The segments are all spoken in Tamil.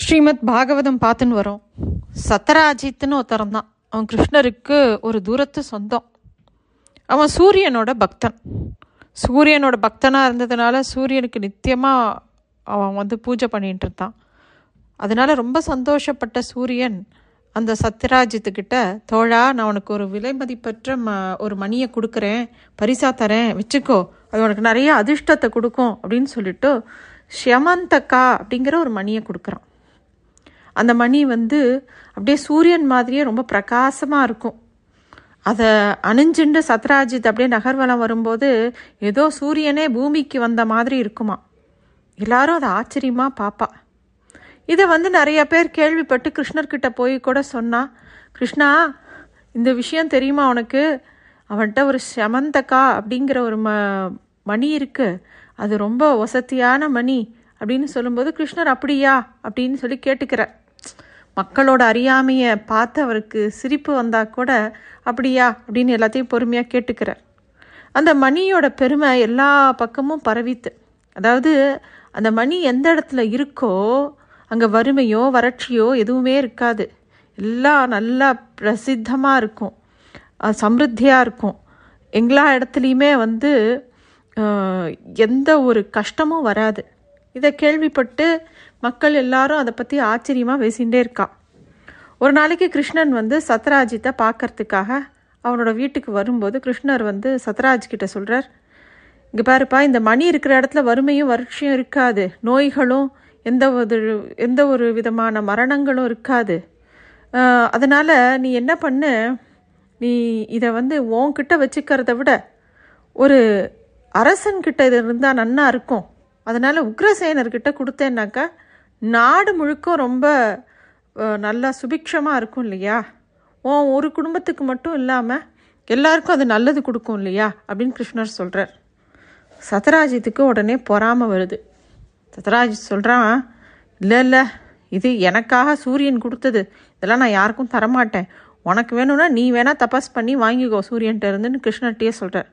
ஸ்ரீமத் பாகவதம் பார்த்துன்னு வரோம். சத்தராஜித்னு ஒருத்தரம் தான். அவன் கிருஷ்ணருக்கு ஒரு தூரத்து சொந்தம். அவன் சூரியனோட பக்தன். சூரியனோட பக்தனாக இருந்ததுனால சூரியனுக்கு நித்தியமாக அவன் வந்து பூஜை பண்ணிகிட்டு இருந்தான். அதனால் ரொம்ப சந்தோஷப்பட்ட சூரியன் அந்த சத்யராஜித்துக்கிட்ட தோழா நான் உனக்கு ஒரு விலை மதிப்பற்ற ம ஒரு மணியை கொடுக்குறேன். பரிசா தரேன். வச்சுக்கோ. அது உனக்கு நிறைய அதிர்ஷ்டத்தை கொடுக்கும். அப்படின்னு சொல்லிட்டு ஷியமந்தக்கா அப்படிங்கிற ஒரு மணியை கொடுக்குறான். அந்த மணி வந்து அப்படியே சூரியன் மாதிரியே ரொம்ப பிரகாசமாக இருக்கும். அதை அணிஞ்சுண்டு சத்ராஜித் அப்படியே நகர்வலம் வரும்போது ஏதோ சூரியனே பூமிக்கு வந்த மாதிரி இருக்குமா. எல்லாரும் அதை ஆச்சரியமாக பார்ப்பா இதை வந்து நிறைய பேர் கேள்விப்பட்டு கிருஷ்ணர்கிட்ட போய் கூட சொன்னா கிருஷ்ணா இந்த விஷயம் தெரியுமா உனக்கு? அவன்கிட்ட ஒரு சமந்தக்கா அப்படிங்கிற ஒரு ம மணி இருக்குது அது ரொம்ப வசதியான மணி. அப்படின்னு சொல்லும்போது கிருஷ்ணர் அப்படியா? அப்படின்னு சொல்லி கேட்டுக்கிறார். மக்களோட அறியாமையை பார்த்து அவருக்கு சிரிப்பு வந்தால் கூட அப்படியா? அப்படின்னு எல்லாத்தையும் பொறுமையாக கேட்டுக்கிறார். அந்த மணியோட பெருமை எல்லா பக்கமும் பரவித்து அதாவது அந்த மணி எந்த இடத்துல இருக்கோ அங்கே வறுமையோ வறட்சியோ எதுவுமே இருக்காது. எல்லாம் நல்லா பிரசித்தமாக இருக்கும். சம்ருத்தியாக இருக்கும். எல்லா இடத்துலையுமே வந்து எந்த ஒரு கஷ்டமும் வராது. இதை கேள்விப்பட்டு மக்கள் எல்லாரும் அதை பற்றி ஆச்சரியமாக பேசிகிட்டே இருக்கா. ஒரு நாளைக்கு கிருஷ்ணன் வந்து சத்ராஜித்தை பார்க்கறதுக்காக அவனோட வீட்டுக்கு வரும்போது கிருஷ்ணர் வந்து சத்ராஜ் கிட்ட சொல்கிறார் இங்கே பாருப்பா இந்த மணி இருக்கிற இடத்துல வறுமையும் வறட்சியும் இருக்காது. நோய்களும் எந்த ஒரு எந்த ஒரு விதமான மரணங்களும் இருக்காது. அதனால் நீ என்ன பண்ணு? நீ இதை வந்து உன்கிட்ட வச்சுக்கிறத விட ஒரு அரசன்கிட்ட இது இருந்தால் நன்னா இருக்கும். அதனால் உக்ரசேனர்கிட்ட கொடுத்தேன்னாக்கா நாடு முழுக்க ரொம்ப நல்லா சுபிக்ஷமாக இருக்கும் இல்லையா? ஓ ஒரு குடும்பத்துக்கு மட்டும் இல்லாமல் எல்லாருக்கும் அது நல்லது கொடுக்கும் இல்லையா? அப்படின்னு கிருஷ்ணர் சொல்கிறார் சத்ராஜித்துக்கு உடனே பொறாமல் வருது. சத்ராஜித் சொல்கிறான் இல்லை இல்லை இது எனக்காக சூரியன் கொடுத்தது. இதெல்லாம் நான் யாருக்கும் தரமாட்டேன். உனக்கு வேணும்னா நீ வேணால் தபஸ் பண்ணி வாங்கிக்கோ சூரியன்ட்ட இருந்துன்னு கிருஷ்ணர்கிட்டயே சொல்கிறார்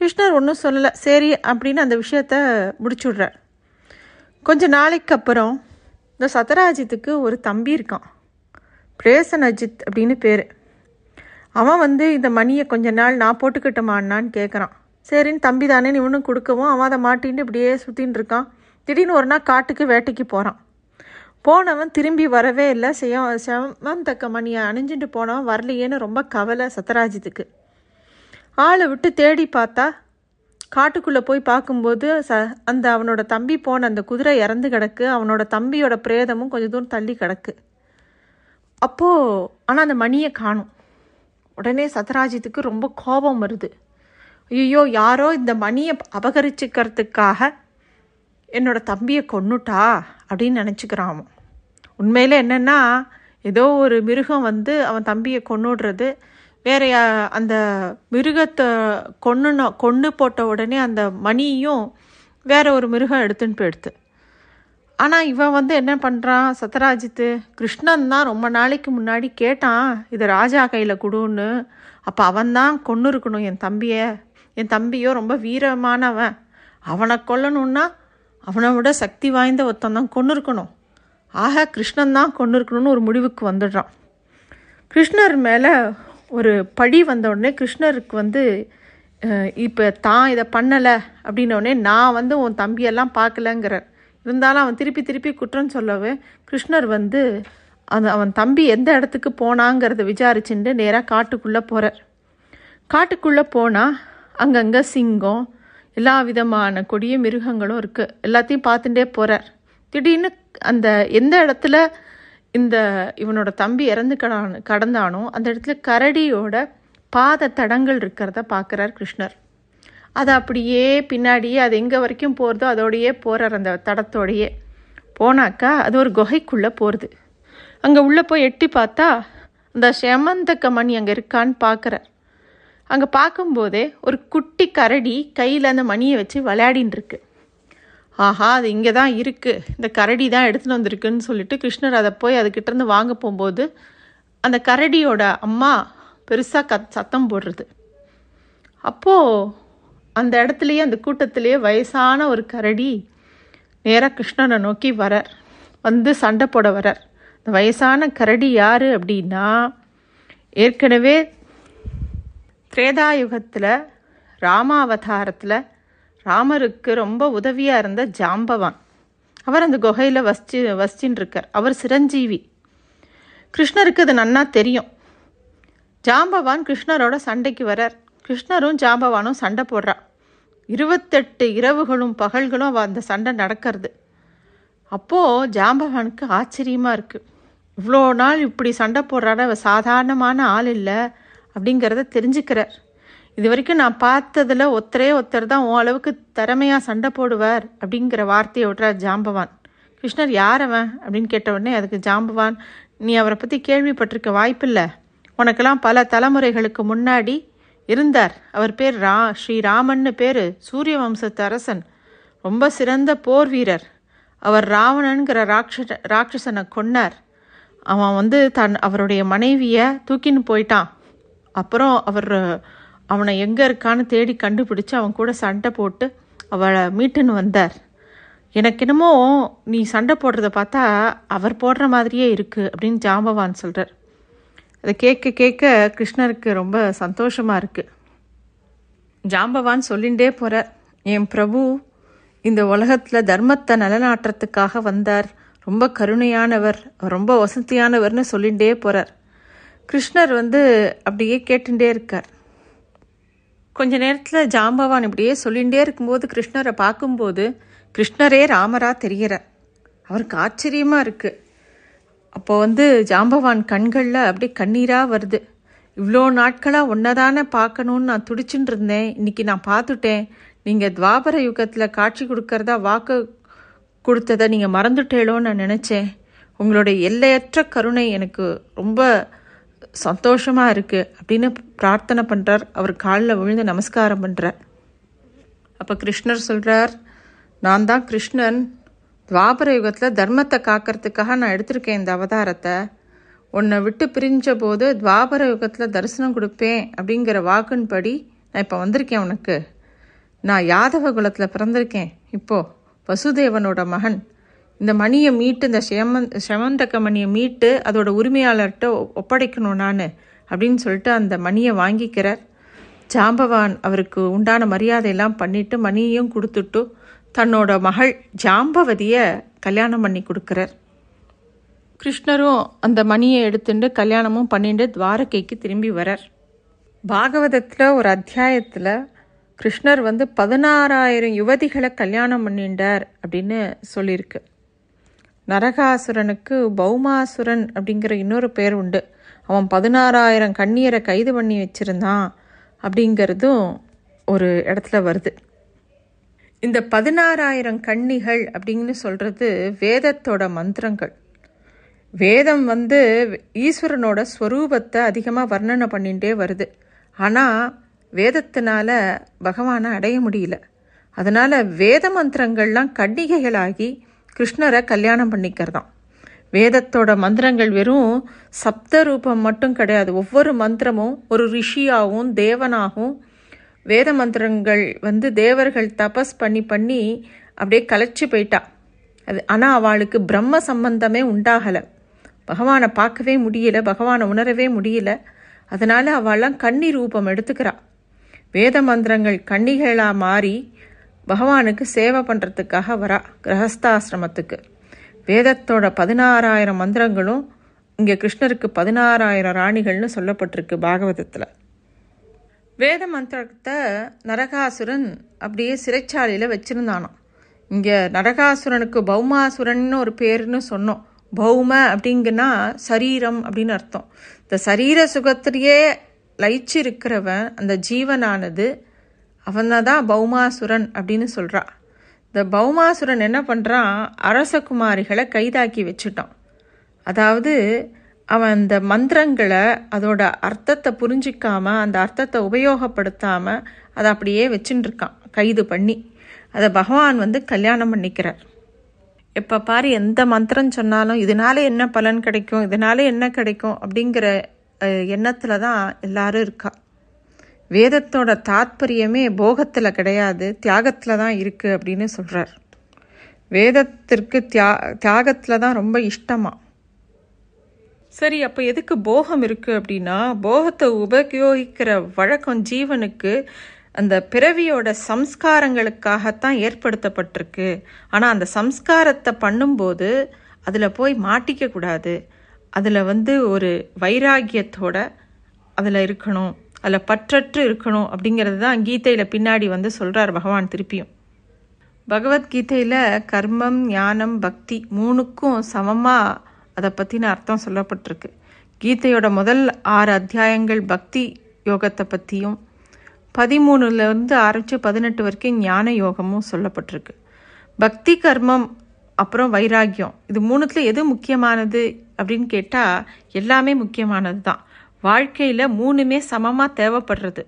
கிருஷ்ணர் ஒன்றும் சொல்லலை. சரி அப்படின்னு அந்த விஷயத்த முடிச்சுடுறார். கொஞ்ச நாளைக்கு அப்புறம் இந்த சத்ராஜித்துக்கு ஒரு தம்பி இருக்கான். பிரேசன் அஜித் அப்படின்னு பேர். அவன் வந்து இந்த மணியை கொஞ்ச நாள் நான் போட்டுக்கிட்டோமான்னான்னு கேட்குறான் சரின்னு தம்பி தானே இவனும் கொடுக்கவும் அவன் அதை மாட்டின்னு இப்படியே சுற்றின்னு இருக்கான். திடீர்னு ஒரு நாள் காட்டுக்கு வேட்டைக்கு போகிறான் போனவன் திரும்பி வரவே இல்லை. செய்ய செவந்தக்க மணியை அணிஞ்சிட்டு போனவன் வரலையேன்னு ரொம்ப கவலை சத்ராஜித்துக்கு. ஆளை விட்டு தேடி பார்த்தா காட்டுக்குள்ளே போய் பார்க்கும்போது ச அந்த அவனோட தம்பி போன அந்த குதிரை இறந்து கிடக்கு. அவனோட தம்பியோட பிரேதமும் கொஞ்சம் தூரம் தள்ளி கிடக்கு. அப்போது ஆனால் அந்த மணியை காணும். உடனே சத்ராஜித்துக்கு ரொம்ப கோபம் வருது. ஐயோ யாரோ இந்த மணியை அபகரிச்சுக்கிறதுக்காக என்னோட தம்பியை கொன்னுட்டா அப்படின்னு நினச்சிக்கிறான் உண்மையில் என்னென்னா ஏதோ ஒரு மிருகம் வந்து அவன் தம்பியை கொன்னுடுறது. வேற அந்த மிருகத்தை கொன்னுன கொன்று போட்ட உடனே அந்த மணியும் வேற ஒரு மிருகம் எடுத்துன்னு போயிடுத்து ஆனால் இவன் வந்து என்ன பண்ணுறான் சத்யராஜித்து கிருஷ்ணன் தான் ரொம்ப நாளைக்கு முன்னாடி கேட்டான் இது ராஜா கையில் கொடுன்னு. அப்போ அவன் தான் கொன்று இருக்கணும் என் தம்பியை. என் தம்பியோ ரொம்ப வீரமானவன். அவனை கொல்லணும்னா அவனை விட சக்தி வாய்ந்த ஒருத்தன் தான் கொன்று இருக்கணும். ஆக கிருஷ்ணன் தான் கொண்டு இருக்கணும்னு ஒரு முடிவுக்கு வந்துடுறான். கிருஷ்ணர் மேலே ஒரு பழி வந்த உடனே கிருஷ்ணருக்கு வந்து இப்போ தான் இதை பண்ணலை அப்படின்னோடனே நான் வந்து உன் தம்பியெல்லாம் பார்க்கலங்கிறார் இருந்தாலும் அவன் திருப்பி திருப்பி குற்றம் சொல்லவே கிருஷ்ணர் வந்து அந்த அவன் தம்பி எந்த இடத்துக்கு போனாங்கிறத விசாரிச்சுட்டு நேராக காட்டுக்குள்ளே போகிறார் காட்டுக்குள்ளே போனால் அங்கங்கே சிங்கம் எல்லா விதமான கொடிய மிருகங்களும் இருக்குது எல்லாத்தையும் பார்த்துட்டே போகிறார் திடீர்னு அந்த எந்த இடத்துல இந்த இவனோட தம்பி இறந்து கடான் கடந்தானோ அந்த இடத்துல கரடியோட பாத தடங்கள் இருக்கிறத பார்க்குறார் கிருஷ்ணர். அது அப்படியே பின்னாடியே அது எங்கே வரைக்கும் போகிறதோ அதோடையே போகிறார் அந்த தடத்தோடையே. போனாக்கா அது ஒரு குகைக்குள்ளே போகிறது அங்கே உள்ளே போய் எட்டி பார்த்தா அந்த செமந்தக்க கமணி அங்கே இருக்கான்னு பார்க்குறார். அங்கே பார்க்கும்போதே ஒரு குட்டி கரடி கையில் அந்த மணியை வச்சு விளையாடின்னு இருக்கு. ஆஹா அது இங்கே தான் இருக்குது இந்த கரடி தான் எடுத்துகிட்டு வந்திருக்குன்னு சொல்லிட்டு கிருஷ்ணர் அதை போய் அதுக்கிட்டேருந்து வாங்க போகும்போது அந்த கரடியோட அம்மா பெருசாக கத் சத்தம் போடுறது. அப்போது அந்த இடத்துலையே அந்த கூட்டத்திலேயே வயசான ஒரு கரடி நேராக கிருஷ்ணனை நோக்கி வரார். வந்து சண்டை போட வரார். இந்த வயசான கரடி யார் அப்படின்னா ஏற்கனவே திரேதாயுகத்தில் ராமாவதாரத்தில் ராமருக்கு ரொம்ப உதவியாக இருந்த ஜாம்பவான். அவர் அந்த குகையில் வசிச்சு வசிச்சுன்னு இருக்கார் அவர் சிரஞ்சீவி. கிருஷ்ணருக்கு அது நன்னா தெரியும். ஜாம்பவான் கிருஷ்ணரோட சண்டைக்கு வரார் கிருஷ்ணரும் ஜாம்பவானும் சண்டை போடுறா. இருபத்தெட்டு இரவுகளும் பகல்களும் அவ அந்த சண்டை நடக்கிறது. அப்போது ஜாம்பவானுக்கு ஆச்சரியமாக இருக்குது இவ்வளோ நாள் இப்படி சண்டை போடுறாட அவ சாதாரணமான ஆள் இல்லை அப்படிங்கிறத தெரிஞ்சுக்கிறார். இது வரைக்கும் நான் பார்த்ததில் ஒருத்தரே ஒருத்தர் தான் உன் அளவுக்கு திறமையாக சண்டை போடுவார் அப்படிங்கிற வார்த்தையை விட்றார் ஜாம்பவான். கிருஷ்ணர் யார் அவன் அப்படின்னு கேட்ட உடனே அதுக்கு ஜாம்பவான் நீ அவரை பற்றி கேள்விப்பட்டிருக்க வாய்ப்பில்லை. உனக்கெல்லாம் பல தலைமுறைகளுக்கு முன்னாடி இருந்தார். அவர் பேர் ரா ஸ்ரீராமன்னு பேர் சூரிய வம்சத்து அரசன். ரொம்ப சிறந்த போர் வீரர். அவர் ராவணனுங்கிற ராட்ச ராட்சசனை கொன்னார். அவன் வந்து தன் அவருடைய மனைவியை தூக்கின்னு போயிட்டான். அப்புறம் அவர் அவனை எங்கே இருக்கான்னு தேடி கண்டுபிடிச்சு அவன் கூட சண்டை போட்டு அவளை மீட்டுன்னு வந்தார். எனக்கு என்னமோ நீ சண்டை போடுறத பார்த்தா அவர் போடுற மாதிரியே இருக்குது அப்படின்னு ஜாம்பவான் சொல்கிறார் அதை கேட்க கேட்க கிருஷ்ணருக்கு ரொம்ப சந்தோஷமாக இருக்குது ஜாம்பவான் சொல்லிகிட்டே போகிறார் என் பிரபு இந்த உலகத்தில் தர்மத்தை நலநாட்டுறதுக்காக வந்தார். ரொம்ப கருணையானவர் ரொம்ப வசதியானவர்னு சொல்லிகிட்டே போகிறார் கிருஷ்ணர் வந்து அப்படியே கேட்டுட்டே இருக்கார். கொஞ்ச நேரத்தில் ஜாம்பவான் இப்படியே சொல்லிகிட்டே இருக்கும்போது கிருஷ்ணரை பார்க்கும்போது கிருஷ்ணரே ராமராக தெரிகிறார் அவருக்கு ஆச்சரியமாக இருக்குது அப்போ வந்து ஜாம்பவான் கண்களில் அப்படியே கண்ணீராக வருது. இவ்வளோ நாட்களாக ஒன்னதானே பார்க்கணுன்னு நான் துடிச்சுட்டு இருந்தேன் இன்னைக்கு நான் பார்த்துட்டேன். நீங்கள் துவாபர யுகத்தில் காட்சி கொடுக்கறதா வாக்கு கொடுத்ததை நீங்கள் மறந்துட்டேளோன்னு நான் நினச்சேன். உங்களுடைய எல்லையற்ற கருணை எனக்கு ரொம்ப சந்தோஷமாக இருக்குது அப்படின்னு பிரார்த்தனை பண்ணுறார் அவர் காலில் விழுந்து நமஸ்காரம் பண்ணுறார் அப்போ கிருஷ்ணர் சொல்கிறார் நான் தான் கிருஷ்ணன். துவாபர யுகத்தில் தர்மத்தை காக்கிறதுக்காக நான் எடுத்திருக்கேன் இந்த அவதாரத்தை. உன்னை விட்டு பிரிஞ்ச போது துவாபர யுகத்தில் தரிசனம் கொடுப்பேன் அப்படிங்கிற வாக்குன்படி நான் இப்போ வந்திருக்கேன் உனக்கு. நான் யாதவ குலத்தில் பிறந்திருக்கேன். இப்போது வசுதேவனோட மகன். இந்த மணியை மீட்டு இந்த செமன் செமந்தக்க மணியை மீட்டு அதோட உரிமையாளர்கிட்ட ஒப்படைக்கணும் நான் அப்படின்னு சொல்லிட்டு அந்த மணியை வாங்கிக்கிறார். ஜாம்பவான் அவருக்கு உண்டான மரியாதையெல்லாம் பண்ணிட்டு மணியையும் கொடுத்துட்டு தன்னோட மகள் ஜாம்பவதியை கல்யாணம் பண்ணி கொடுக்குறார். கிருஷ்ணரும் அந்த மணியை எடுத்துட்டு கல்யாணமும் பண்ணிட்டு துவாரகைக்கு திரும்பி வரார். பாகவதத்தில் ஒரு அத்தியாயத்தில் கிருஷ்ணர் வந்து பதினாறாயிரம் யுவதிகளை கல்யாணம் பண்ணிட்டார் அப்படின்னு சொல்லியிருக்கு. நரகாசுரனுக்கு பௌமாசுரன் அப்படிங்கிற இன்னொரு பேர் உண்டு. அவன் பதினாறாயிரம் கண்ணீரை கைது பண்ணி வச்சிருந்தான் அப்படிங்கிறதும் ஒரு இடத்துல வருது. இந்த பதினாறாயிரம் கன்னிகள் அப்படின்னு சொல்கிறது வேதத்தோட மந்திரங்கள். வேதம் வந்து ஈஸ்வரனோட ஸ்வரூபத்தை அதிகமாக வர்ணனை பண்ணிகிட்டே வருது. ஆனால் வேதத்தினால பகவானை அடைய முடியல. அதனால் வேத மந்திரங்கள்லாம் கன்னிகைகளாகி கிருஷ்ணரை கல்யாணம் பண்ணிக்கிறதாம். வேதத்தோட மந்திரங்கள் வெறும் சப்த ரூபம் மட்டும் கிடையாது. ஒவ்வொரு மந்திரமும் ஒரு ரிஷியாகவும் தேவனாகவும் வேத மந்திரங்கள் வந்து தேவர்கள் தபஸ் பண்ணி பண்ணி அப்படியே கலைச்சி போயிட்டா. அது ஆனால் அவளுக்கு பிரம்ம சம்பந்தமே உண்டாகலை. பகவானை பார்க்கவே முடியல பகவானை உணரவே முடியல. அதனால் அவள்லாம் கன்னி ரூபம் எடுத்துக்கிறா. வேத மந்திரங்கள் கன்னிகளாக மாறி பகவானுக்கு சேவை பண்ணுறதுக்காக வரா கிரகஸ்தாசிரமத்துக்கு. வேதத்தோட பதினாறாயிரம் மந்திரங்களும் இங்கே கிருஷ்ணருக்கு பதினாறாயிரம் ராணிகள்னு சொல்லப்பட்டிருக்கு பாகவதத்தில். வேத மந்திரத்தை நரகாசுரன் அப்படியே சிறைச்சாலையில் வச்சுருந்தானாம். இங்கே நரகாசுரனுக்கு பௌமாசுரன்னு ஒரு பேர்னு சொன்னோம். பௌம அப்படிங்கன்னா சரீரம் அப்படின்னு அர்த்தம். இந்த சரீர சுகத்திலேயே லயிச்சு இருக்கிறவன் அந்த ஜீவனானது அவனை தான் பௌமாசுரன் அப்படின்னு சொல்கிறா இந்த பௌமாசுரன் என்ன பண்ணுறான் அரசகுமாரிகளை கைதாக்கி வச்சுட்டான். அதாவது அவன் அந்த மந்திரங்களை அதோட அர்த்தத்தை புரிஞ்சிக்காம அந்த அர்த்தத்தை உபயோகப்படுத்தாமல் அதை அப்படியே வச்சுட்டுருக்கான் கைது பண்ணி. அதை பகவான் வந்து கல்யாணம் பண்ணிக்கிறார். எப்போ பாரு எந்த மந்திரம் சொன்னாலும் இதனால என்ன பலன் கிடைக்கும் இதனால என்ன கிடைக்கும் அப்படிங்கிற எண்ணத்தில் தான் எல்லாரும் இருக்கா. வேதத்தோட தாத்பரியமே போகத்தில் கிடையாது தியாகத்தில் தான் இருக்குது அப்படின்னு சொல்கிறார் வேதத்திற்கு தியா தியாகத்தில் தான் ரொம்ப இஷ்டமாக சரி அப்போ எதுக்கு போகம் இருக்குது அப்படின்னா போகத்தை உபயோகிக்கிற வழக்கம் ஜீவனுக்கு அந்த பிறவியோட சம்ஸ்காரங்களுக்காகத்தான் ஏற்படுத்தப்பட்டிருக்கு. ஆனால் அந்த சம்ஸ்காரத்தை பண்ணும்போது அதில் போய் மாட்டிக்கக்கூடாது அதில் வந்து ஒரு வைராகியத்தோட அதில் இருக்கணும். அதில் பற்றற்று இருக்கணும் அப்படிங்கிறது தான் கீதையில் பின்னாடி வந்து சொல்கிறார் பகவான் திருப்பியும். பகவத்கீதையில் கர்மம் ஞானம் பக்தி மூணுக்கும் சமமாக அதை பற்றின அர்த்தம் சொல்லப்பட்டிருக்கு. கீதையோட முதல் ஆறு அத்தியாயங்கள் பக்தி யோகத்தை பற்றியும் பதிமூணுலேருந்து ஆரம்பித்து பதினெட்டு வரைக்கும் ஞான யோகமும் சொல்லப்பட்டிருக்கு. பக்தி கர்மம் அப்புறம் வைராக்கியம் இது மூணுத்தில் எது முக்கியமானது அப்படின்னு கேட்டால் எல்லாமே முக்கியமானது தான் வாழ்க்கையில் மூணுமே சமமாக தேவைப்படுறது.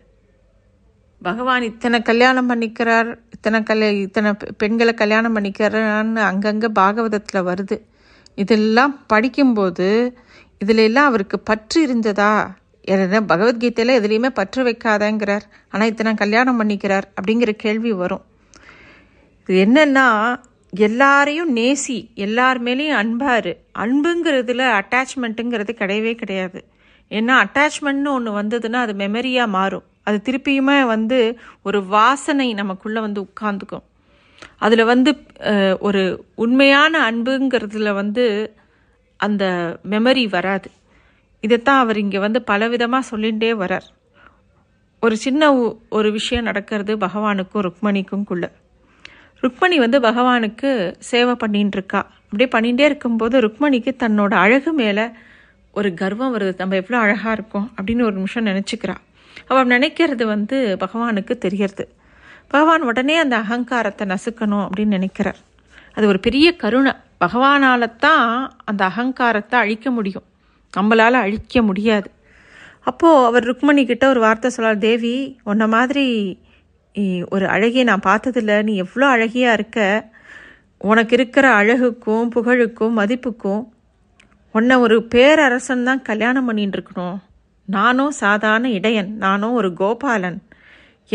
பகவான் இத்தனை கல்யாணம் பண்ணிக்கிறார் இத்தனை கல்ய இத்தனை பெண்களை கல்யாணம் பண்ணிக்கிறான்னு அங்கங்கே பாகவதத்தில் வருது. இதெல்லாம் படிக்கும்போது இதில் எல்லாம் அவருக்கு பற்று இருந்ததா? ஏன்னா பகவத்கீதையில் எதுலேயுமே பற்று வைக்காதங்கிறார். ஆனால் இத்தனை கல்யாணம் பண்ணிக்கிறார் அப்படிங்கிற கேள்வி வரும். இது என்னென்னா எல்லாரையும் நேசி எல்லார் மேலேயும் அன்பாரு. அன்புங்கிறதுல அட்டாச்மெண்ட்டுங்கிறது கிடையவே கிடையாது. ஏன்னா அட்டாச்மெண்ட்னு ஒன்று வந்ததுன்னா அது மெமரியாக மாறும். அது திருப்பியுமே வந்து ஒரு வாசனை நமக்குள்ளே வந்து உட்காந்துக்கும் அதில் வந்து ஒரு உண்மையான அன்புங்கிறதுல வந்து அந்த மெமரி வராது. இதைத்தான் அவர் இங்கே வந்து பலவிதமாக சொல்லிகிட்டே வரார் ஒரு சின்ன ஒரு விஷயம் நடக்கிறது பகவானுக்கும் ருக்மணிக்கும் குள்ள ருக்மணி வந்து பகவானுக்கு சேவை பண்ணின்னு இருக்கா அப்படியே பண்ணிகிட்டே இருக்கும்போது ருக்மணிக்கு தன்னோட அழகு மேலே ஒரு கர்வம் வருது. நம்ம எவ்வளோ அழகாக இருக்கோம் அப்படின்னு ஒரு நிமிஷம் நினச்சிக்கிறா. அவள் நினைக்கிறது வந்து பகவானுக்கு தெரியறது. பகவான் உடனே அந்த அகங்காரத்தை நசுக்கணும் அப்படின்னு நினைக்கிறார். அது ஒரு பெரிய கருணை. பகவானால் தான் அந்த அகங்காரத்தை அழிக்க முடியும். நம்மளால் அழிக்க முடியாது. அப்போது அவர் ருக்மணி கிட்ட ஒரு வார்த்தை சொல்லார் தேவி உன்ன மாதிரி ஒரு அழகிய நான் பார்த்ததில்ல. நீ எவ்வளோ அழகியாக இருக்க. உனக்கு இருக்கிற அழகுக்கும் புகழுக்கும் மதிப்புக்கும் உன்னை ஒரு பேரரசன் தான் கல்யாணம் பண்ணிட்டு இருக்கணும் நானும் சாதாரண இடையன் நானும் ஒரு கோபாலன்.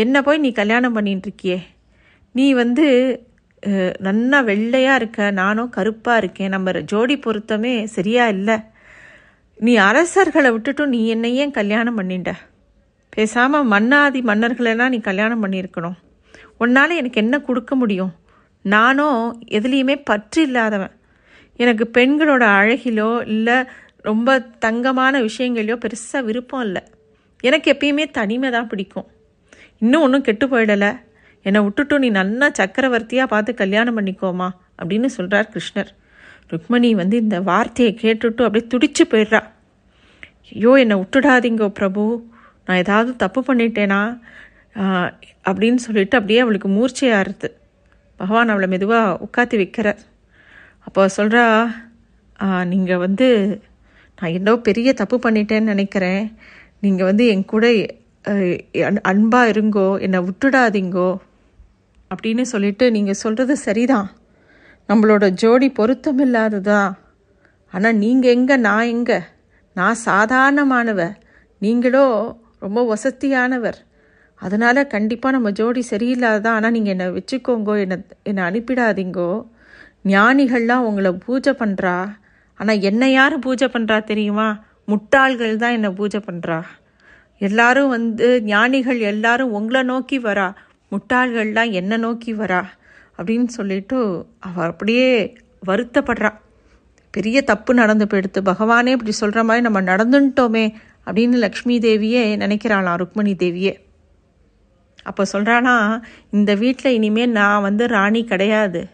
என்ன போய் நீ கல்யாணம் பண்ணிட்டு இருக்கியே நீ வந்து நன்னா வெள்ளையாக இருக்க நானும் கருப்பாக இருக்கேன். நம்ம ஜோடி பொருத்தமே சரியா இல்லை. நீ அரசர்களை விட்டுட்டும் நீ என்னையே கல்யாணம் பண்ணிட்ட? பேசாமல் மன்னாதி மன்னர்களெல்லாம் நீ கல்யாணம் பண்ணியிருக்கணும். உன்னால் எனக்கு என்ன கொடுக்க முடியும்? நானும் எதுலேயுமே பற்று இல்லாதவன். எனக்கு பெண்களோட அழகிலோ இல்லை ரொம்ப தங்கமான விஷயங்களையோ பெருசாக விருப்பம் இல்லை. எனக்கு எப்பயுமே தனிமை தான் பிடிக்கும். இன்னும் ஒன்றும் கெட்டு போயிடலை. என்னை விட்டுட்டு நீ நல்லா சக்கரவர்த்தியாக பார்த்து கல்யாணம் பண்ணிக்கோமா அப்படின்னு சொல்கிறார் கிருஷ்ணர். ருக்மணி வந்து இந்த வார்த்தையை கேட்டுட்டு அப்படியே துடிச்சு போயிடுறா. ஐயோ என்னை விட்டுடாதீங்கோ பிரபு. நான் ஏதாவது தப்பு பண்ணிட்டேனா? அப்படின்னு சொல்லிட்டு அப்படியே அவளுக்கு மூர்ச்சையாகிறது பகவான் அவளை மெதுவாக உட்காத்தி வைக்கிறார். அப்போ சொல்கிறா நீங்கள் வந்து நான் என்னோ பெரிய தப்பு பண்ணிட்டேன்னு நினைக்கிறேன். நீங்கள் வந்து என் கூட அன்பாக இருங்கோ என்னை விட்டுடாதீங்கோ அப்படின்னு சொல்லிட்டு நீங்கள் சொல்கிறது சரிதான். நம்மளோட ஜோடி பொருத்தம் இல்லாததா ஆனால் நீங்கள் எங்கே நான் எங்கே? நான் சாதாரணமானவ. நீங்களோ ரொம்ப வசதியானவர். அதனால் கண்டிப்பாக நம்ம ஜோடி சரியில்லாததான் ஆனால் நீங்கள் என்னை வச்சுக்கோங்கோ என்னை என்னை அனுப்பிடாதீங்கோ. ஞானிகள்லாம் உங்களை பூஜை பண்ணுறா ஆனால் என்னை யார் பூஜை பண்ணுறா தெரியுமா? முட்டாள்கள் தான் என்னை பூஜை பண்ணுறா எல்லாரும் வந்து ஞானிகள் எல்லாரும் உங்களை நோக்கி வரா. முட்டாள்கள்லாம் என்னை நோக்கி வரா. அப்படின்னு சொல்லிட்டு அவள் அப்படியே வருத்தப்படுறா. பெரிய தப்பு நடந்து போயிடுத்து. பகவானே இப்படி சொல்கிற மாதிரி நம்ம நடந்துட்டோமே அப்படின்னு லக்ஷ்மி தேவியே நினைக்கிறாளாம் ருக்மணி தேவியே. அப்போ சொல்கிறானா இந்த வீட்டில் இனிமேல் நான் வந்து ராணி கிடையாது.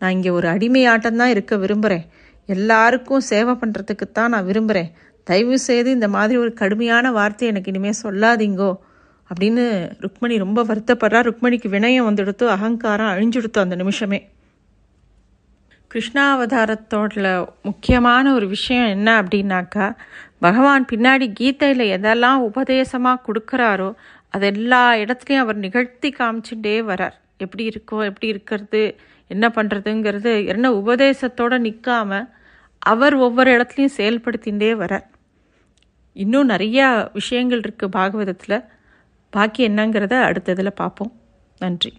நான் இங்கே ஒரு அடிமையாட்டம் தான் இருக்க விரும்புகிறேன் எல்லாருக்கும் சேவை பண்ணுறதுக்கு தான் நான் விரும்புகிறேன் தயவு செய்து இந்த மாதிரி ஒரு கடுமையான வார்த்தை எனக்கு இனிமேல் சொல்லாதீங்கோ. அப்படின்னு ருக்மணி ரொம்ப வருத்தப்படுறா. ருக்மணிக்கு வினயம் வந்துடுத்து அகங்காரம் அழிஞ்சுடுத்து அந்த நிமிஷமே. கிருஷ்ணாவதாரத்தோட முக்கியமான ஒரு விஷயம் என்ன அப்படின்னாக்கா பகவான் பின்னாடி கீதையில் எதெல்லாம் உபதேசமாக கொடுக்குறாரோ அது எல்லா இடத்துலையும் அவர் நிகழ்த்தி காமிச்சுட்டே வரார் எப்படி இருக்கோ எப்படி இருக்கிறது என்ன பண்ணுறதுங்கிறது என்ன உபதேசத்தோடு நிற்காம அவர் ஒவ்வொரு இடத்துலையும் செயல்படுத்திகிட்டே வர. இன்னும் நிறையா விஷயங்கள் இருக்குது பாகவதத்தில். பாக்கி என்னங்கிறத அடுத்ததில் பார்ப்போம் நன்றி.